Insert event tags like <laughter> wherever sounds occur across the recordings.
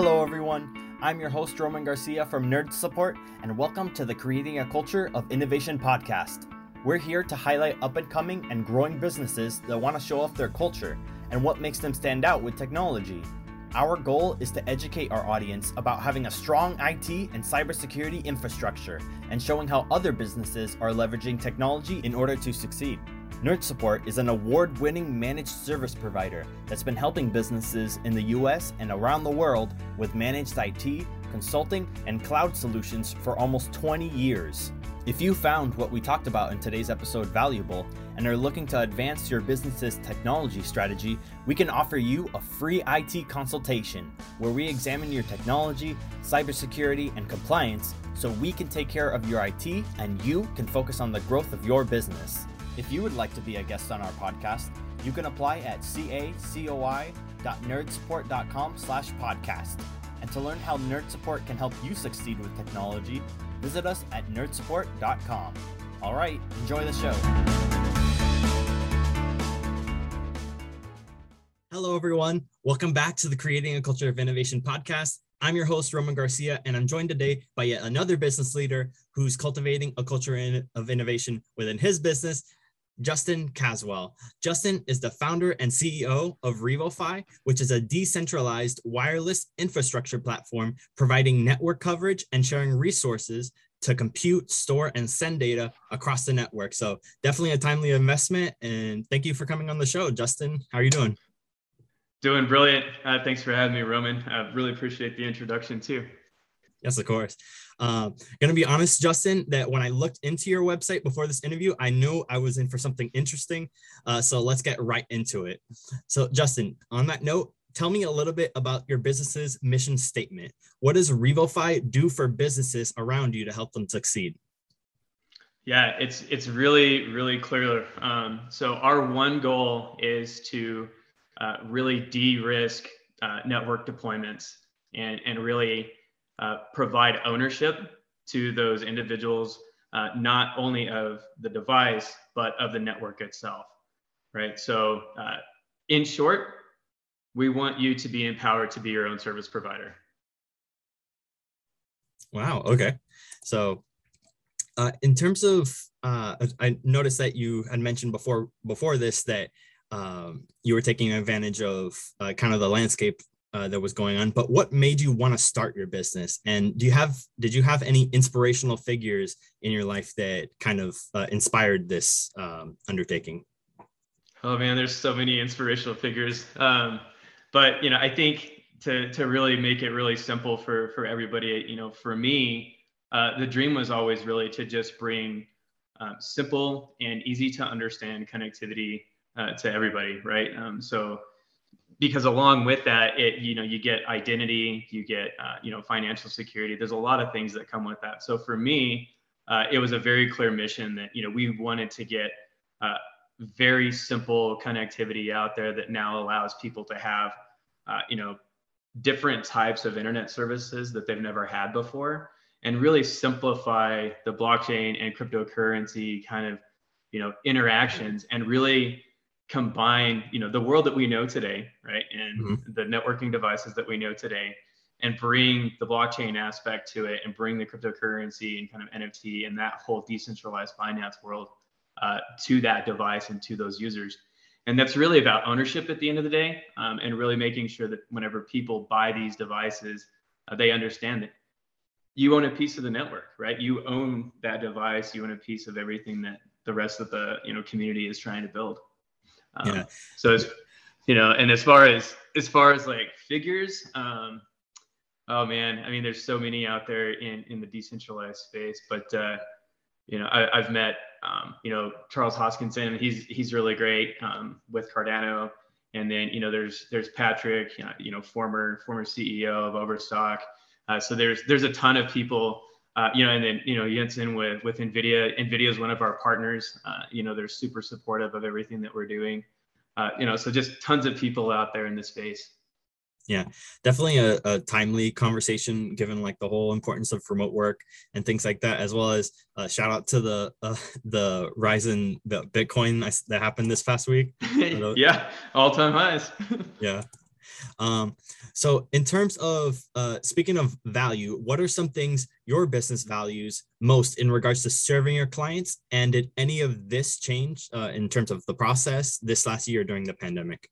Hello, everyone. I'm your host, Roman Garcia from Nerds Support, and welcome to the Creating a Culture of Innovation podcast. We're here to highlight up and coming and growing businesses that want to show off their culture and what makes them stand out with technology. Our goal is to educate our audience about having a strong IT and cybersecurity infrastructure and showing how other businesses are leveraging technology in order to succeed. Nerds Support is an award winning managed service provider that's been helping businesses in the US and around the world with managed IT, consulting, and cloud solutions for almost 20 years. If you found what we talked about in today's episode valuable and are looking to advance your business's technology strategy, we can offer you a free IT consultation where we examine your technology, cybersecurity, and compliance so we can take care of your IT and you can focus on the growth of your business. If you would like to be a guest on our podcast, you can apply at cacoi.nerdsupport.com slash podcast. And to learn how Nerds Support can help you succeed with technology, visit us at nerdsupport.com. All right, enjoy the show. Hello, everyone. Welcome back to the Creating a Culture of Innovation podcast. I'm your host, Roman Garcia, and I'm joined today by yet another business leader who's cultivating a culture in, of innovation within his business Justin Caswell. Justin is the founder and CEO of RevoFi, which is a decentralized wireless infrastructure platform providing network coverage and sharing resources to compute, store, and send data across the network. So definitely a timely investment. And thank you for coming on the show, Justin. How are you doing? Doing brilliant. Uh, thanks for having me, Roman. I really appreciate the introduction too. Yes, of course. Uh, gonna be honest, Justin, that when I looked into your website before this interview, I knew I was in for something interesting. Uh, so let's get right into it. So, Justin, on that note, tell me a little bit about your business's mission statement. What does RevoFi do for businesses around you to help them succeed? Yeah, it's it's really really clear. Um, so our one goal is to uh, really de-risk uh, network deployments and and really uh, provide ownership to those individuals, uh, not only of the device, but of the network itself, right? So uh, in short, we want you to be empowered to be your own service provider. Wow. Okay. So uh, in terms of, uh, I noticed that you had mentioned before before this that um, you were taking advantage of uh, kind of the landscape uh, that was going on but what made you want to start your business? And do you have did you have any inspirational figures in your life that kind of uh, inspired this um, undertaking? Oh man there's so many inspirational figures. Um, but you know i think to to really make it really simple for for everybody you know for me uh, the dream was always really to just bring um, simple and easy to understand connectivity uh, to everybody right? Um, so because along with that it you know you get identity you get uh, you know financial security. There's a lot of things that come with that. So for me uh, it was a very clear mission that you know we wanted to get uh, very simple connectivity out there that now allows people to have uh, you know different types of internet services that they've never had before and really simplify the blockchain and cryptocurrency kind of you know interactions and really combine you know the world that we know today right and mm-hmm. the networking devices that we know today and bring the blockchain aspect to it and bring the cryptocurrency and kind of nft and that whole decentralized finance world uh, to that device and to those users. And that's really about ownership at the end of the day um, and really making sure that whenever people buy these devices uh, they understand that you own a piece of the network right? You own that device. You own a piece of everything that the rest of the you know community is trying to build um, yeah. So it's, you know, and as far as as far as like figures, um, oh man, I mean, there's so many out there in in the decentralized space, but uh, you know, I, have met um, you know Charles Hoskinson. He's he's really great um, with Cardano, and then you know there's there's Patrick, you know, former former CEO of Overstock. Uh, so there's there's a ton of people uh, you know, and then you know Jensen with with Nvidia. Nvidia is one of our partners. Uh, you know, they're super supportive of everything that we're doing. Uh, you know, so just tons of people out there in this space. Yeah, definitely a, a, timely conversation given like the whole importance of remote work and things like that, as well as uh, shout out to the uh, <laughs> the rise in the Bitcoin that happened this past week. <laughs> yeah, all time highs. <laughs> yeah. Um, so, in terms of uh, speaking of value, what are some things your business values most in regards to serving your clients? And did any of this change uh, in terms of the process this last year during the pandemic?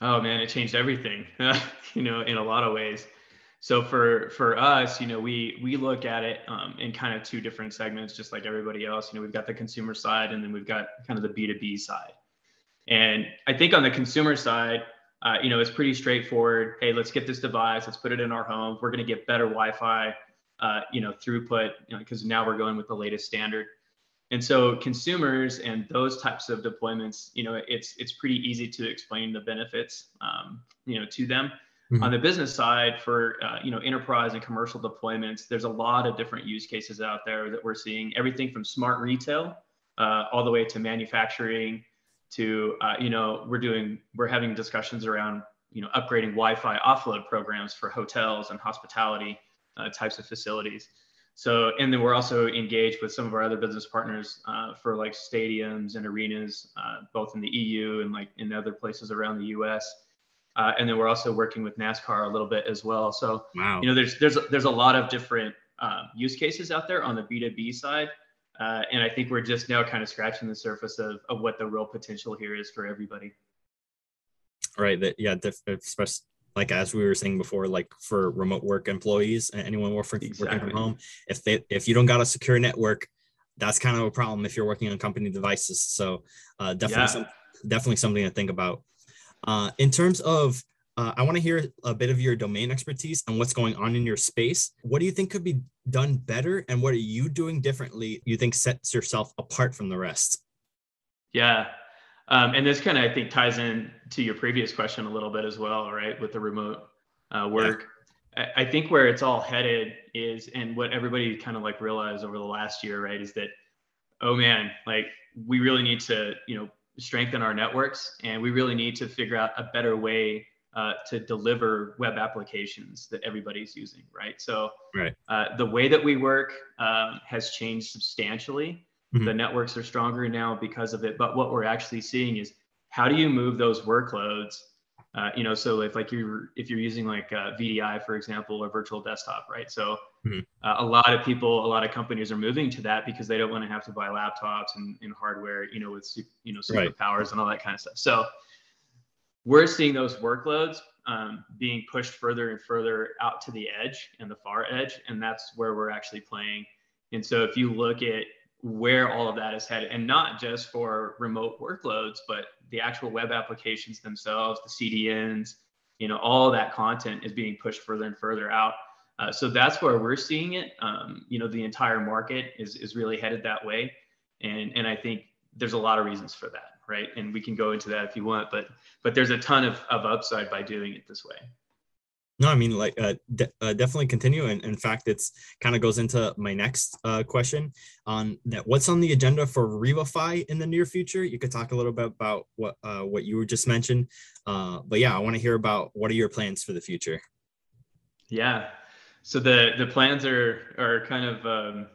Oh man, it changed everything. <laughs> you know, in a lot of ways. So for for us, you know, we we look at it um, in kind of two different segments, just like everybody else. You know, we've got the consumer side, and then we've got kind of the B two B side. And I think on the consumer side, uh, you know, it's pretty straightforward. Hey, let's get this device. Let's put it in our home. We're going to get better Wi-Fi, uh, you know, throughput, because you know, now we're going with the latest standard. And so consumers and those types of deployments, you know, it's it's pretty easy to explain the benefits, um, you know, to them. Mm-hmm. On the business side, for uh, you know, enterprise and commercial deployments, there's a lot of different use cases out there that we're seeing. Everything from smart retail uh, all the way to manufacturing, to uh, you know we're doing we're having discussions around you know upgrading wi-fi offload programs for hotels and hospitality uh, types of facilities. So and then we're also engaged with some of our other business partners uh, for like stadiums and arenas uh, both in the eu and like in other places around the us uh, and then we're also working with nascar a little bit as well. So wow. you know there's there's there's a lot of different um, use cases out there on the b2b side uh, and I think we're just now kind of scratching the surface of, of what the real potential here is for everybody. Right. That yeah, especially like as we were saying before, like for remote work employees, anyone working exactly. working from home, if they if you don't got a secure network, that's kind of a problem if you're working on company devices. So uh, definitely, yeah. some, definitely something to think about. Uh, in terms of uh, I want to hear a bit of your domain expertise and what's going on in your space. What do you think could be done better, and what are you doing differently? You think sets yourself apart from the rest? Yeah, um, and this kind of I think ties in to your previous question a little bit as well, right? With the remote uh, work, yeah. I, I think where it's all headed is, and what everybody kind of like realized over the last year, right, is that oh man, like we really need to you know strengthen our networks, and we really need to figure out a better way uh, to deliver web applications that everybody's using, right? So right. Uh, the way that we work um, has changed substantially. Mm-hmm. The networks are stronger now because of it. But what we're actually seeing is how do you move those workloads? Uh, you know, so if like you're if you're using like uh, VDI for example or virtual desktop, right? So mm-hmm. Uh, a lot of people, a lot of companies are moving to that because they don't want to have to buy laptops and, and hardware, you know, with you know superpowers right. and all that kind of stuff. So we're seeing those workloads um, being pushed further and further out to the edge and the far edge, and that's where we're actually playing. And so if you look at where all of that is headed, and not just for remote workloads, but the actual web applications themselves, the CDNs, you know, all that content is being pushed further and further out. Uh, so that's where we're seeing it. Um, you know, the entire market is is really headed that way, and and I think there's a lot of reasons for that right? And we can go into that if you want, but but there's a ton of, of upside by doing it this way. No, I mean, like, uh, de- uh, definitely continue. And in fact, it's kind of goes into my next uh, question on that. What's on the agenda for RevoFi in the near future? You could talk a little bit about what uh, what you were just mentioned. Uh, but yeah, I want to hear about what are your plans for the future. Yeah, so the the plans are are kind of um,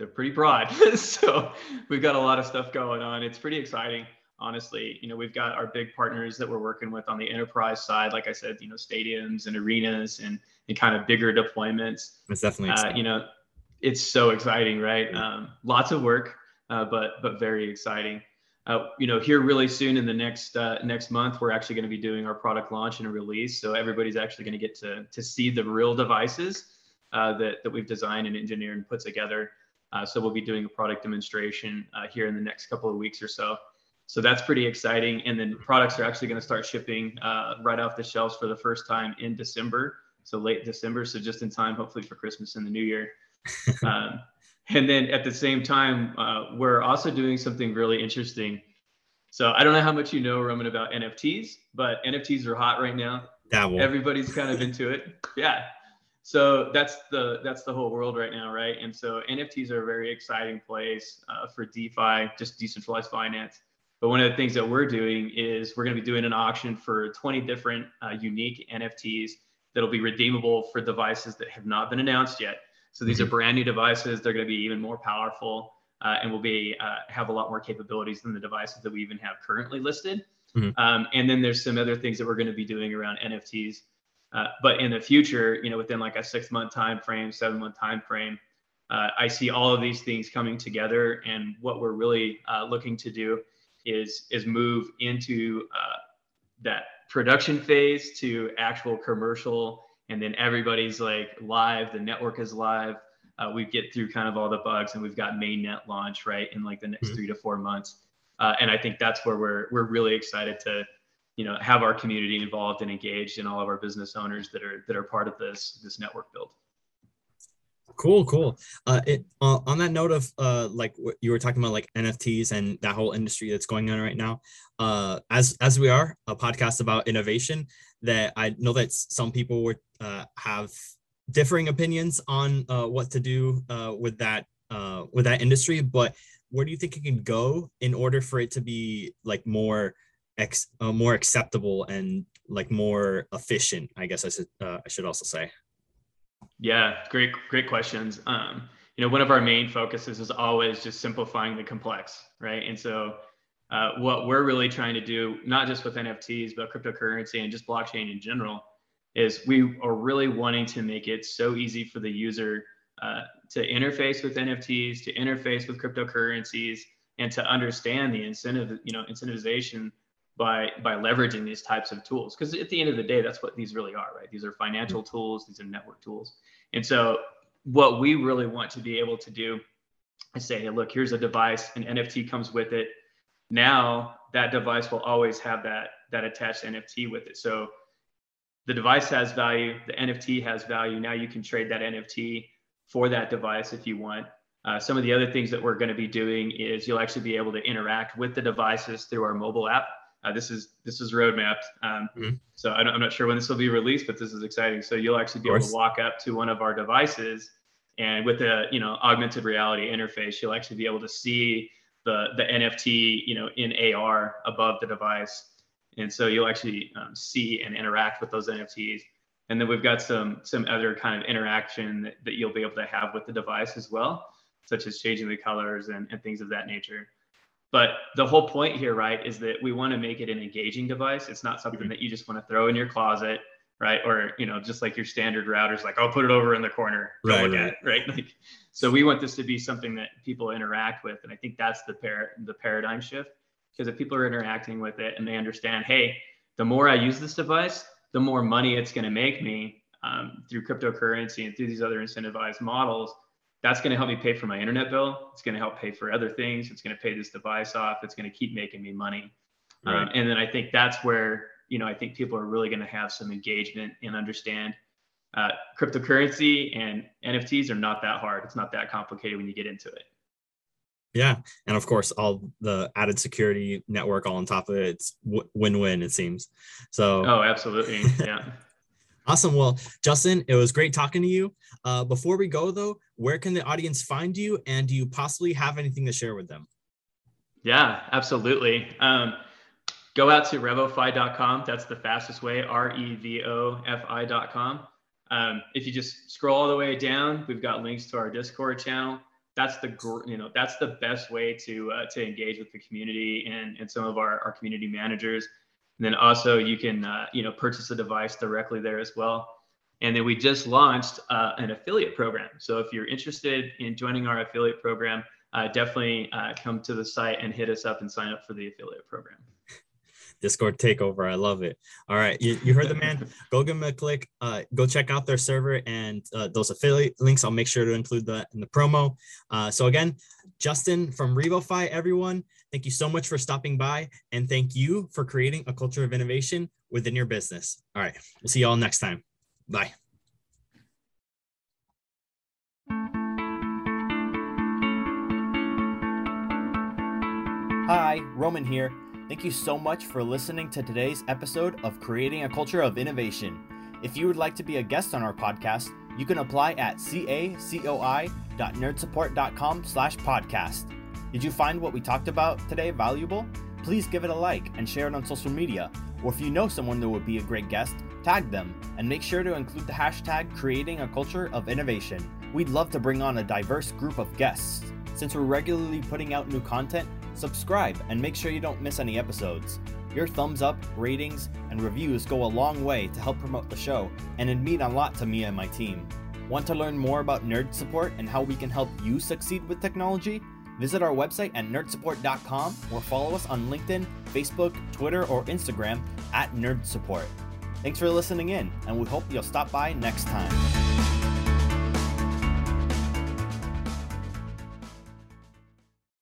they're pretty broad. <laughs> so we've got a lot of stuff going on. It's pretty exciting, honestly. You know, we've got our big partners that we're working with on the enterprise side, like I said, you know, stadiums and arenas and, and kind of bigger deployments. It's definitely, uh, you know, it's so exciting, right? Um, lots of work, uh, but but very exciting. Uh, you know, here really soon in the next uh, next month, we're actually going to be doing our product launch and release. So everybody's actually going to get to to see the real devices uh, that that we've designed and engineered and put together. Uh, so we'll be doing a product demonstration uh, here in the next couple of weeks or so. So that's pretty exciting. And then products are actually going to start shipping uh, right off the shelves for the first time in December. So late December. So just in time, hopefully for Christmas and the New Year. <laughs> um, and then at the same time, uh, we're also doing something really interesting. So I don't know how much you know, Roman, about NFTs, but NFTs are hot right now. Dabble. Everybody's kind of into it. Yeah so that's the that's the whole world right now right and so nfts are a very exciting place uh, for defi just decentralized finance but one of the things that we're doing is we're going to be doing an auction for 20 different uh, unique nfts that'll be redeemable for devices that have not been announced yet so these mm-hmm. are brand new devices they're going to be even more powerful uh, and will be uh, have a lot more capabilities than the devices that we even have currently listed Mm-hmm. Um, and then there's some other things that we're going to be doing around NFTs. Uh, but in the future, you know, within like a six month time frame, seven month time frame, uh, I see all of these things coming together. And what we're really uh, looking to do is is move into uh, that production phase to actual commercial, and then everybody's like live. The network is live. Uh, we get through kind of all the bugs, and we've got mainnet launch right in like the next mm-hmm. three to four months. Uh, and I think that's where we're we're really excited to you know have our community involved and engaged and all of our business owners that are that are part of this this network build. Cool cool. Uh, it, uh, on that note of uh, like what you were talking about like nfts and that whole industry that's going on right now uh, as as we are a podcast about innovation that i know that some people would uh, have differing opinions on uh, what to do uh, with that uh, with that industry but where do you think it can go in order for it to be like more ex, uh, more acceptable and like more efficient i guess i should uh, i should also say. Yeah great great questions. Um you know one of our main focuses is always just simplifying the complex right? And so uh, what we're really trying to do not just with nfts but cryptocurrency and just blockchain in general is we are really wanting to make it so easy for the user uh, to interface with nfts to interface with cryptocurrencies and to understand the incentive you know incentivization by by leveraging these types of tools. Because at the end of the day that's what these really are right? These are financial mm-hmm. tools these are network tools. And so what we really want to be able to do is say hey look here's a device an nft comes with it. Now that device will always have that that attached nft with it. So the device has value the nft has value. Now you can trade that nft for that device if you want. Uh, some of the other things that we're going to be doing is you'll actually be able to interact with the devices through our mobile app uh, this is this is roadmapped. Um, mm-hmm. So I am not sure when this will be released, but this is exciting. So you'll actually be able to walk up to one of our devices, and with the you know augmented reality interface, you'll actually be able to see the the NFT you know in AR above the device, and so you'll actually um, see and interact with those NFTs. And then we've got some some other kind of interaction that, that you'll be able to have with the device as well, such as changing the colors and, and things of that nature. But the whole point here, right, is that we want to make it an engaging device. It's not something mm-hmm. that you just want to throw in your closet, right? Or you know, just like your standard routers, like I'll put it over in the corner, right, look right. at right? Like, so we want this to be something that people interact with, and I think that's the par- the paradigm shift. Because if people are interacting with it and they understand, hey, the more I use this device, the more money it's going to make me um, through cryptocurrency and through these other incentivized models that's going to help me pay for my internet bill. It's going to help pay for other things. It's going to pay this device off. It's going to keep making me money. Um, right. Um, and then I think that's where, you know, I think people are really going to have some engagement and understand uh, cryptocurrency and NFTs are not that hard. It's not that complicated when you get into it. Yeah. And of course, all the added security network all on top of it, it's win win, it seems. So, oh, absolutely. Yeah. <laughs> Awesome. Well, Justin, it was great talking to you. Uh, before we go, though, where can the audience find you, and do you possibly have anything to share with them? Yeah, absolutely. Um, go out to revofi.com. That's the fastest way. R E V O F I.com. Um, if you just scroll all the way down, we've got links to our Discord channel. That's the you know that's the best way to uh, to engage with the community and and some of our our community managers. And then also you can, uh, you know, purchase a device directly there as well. And then we just launched uh, an affiliate program. So if you're interested in joining our affiliate program, uh, definitely uh, come to the site and hit us up and sign up for the affiliate program. <laughs> Discord takeover. I love it. All right. You, you heard the man. <laughs> go give them a click. Uh, go check out their server and uh, those affiliate links. I'll make sure to include that in the promo. Uh, so, again, Justin from RevoFi, everyone, thank you so much for stopping by. And thank you for creating a culture of innovation within your business. All right. We'll see you all next time. Bye. Hi, Roman here. Thank you so much for listening to today's episode of Creating a Culture of Innovation. If you would like to be a guest on our podcast, you can apply at cacoi.nerdsupport.com slash podcast. Did you find what we talked about today valuable? Please give it a like and share it on social media. Or if you know someone that would be a great guest, tag them and make sure to include the hashtag creating a culture of innovation. We'd love to bring on a diverse group of guests. Since we're regularly putting out new content, subscribe and make sure you don't miss any episodes. Your thumbs up, ratings, and reviews go a long way to help promote the show, and it mean a lot to me and my team. Want to learn more about Nerds Support and how we can help you succeed with technology? Visit our website at nerdsupport.com or follow us on LinkedIn, Facebook, Twitter, or Instagram at Nerds Support. Thanks for listening in, and we hope you'll stop by next time.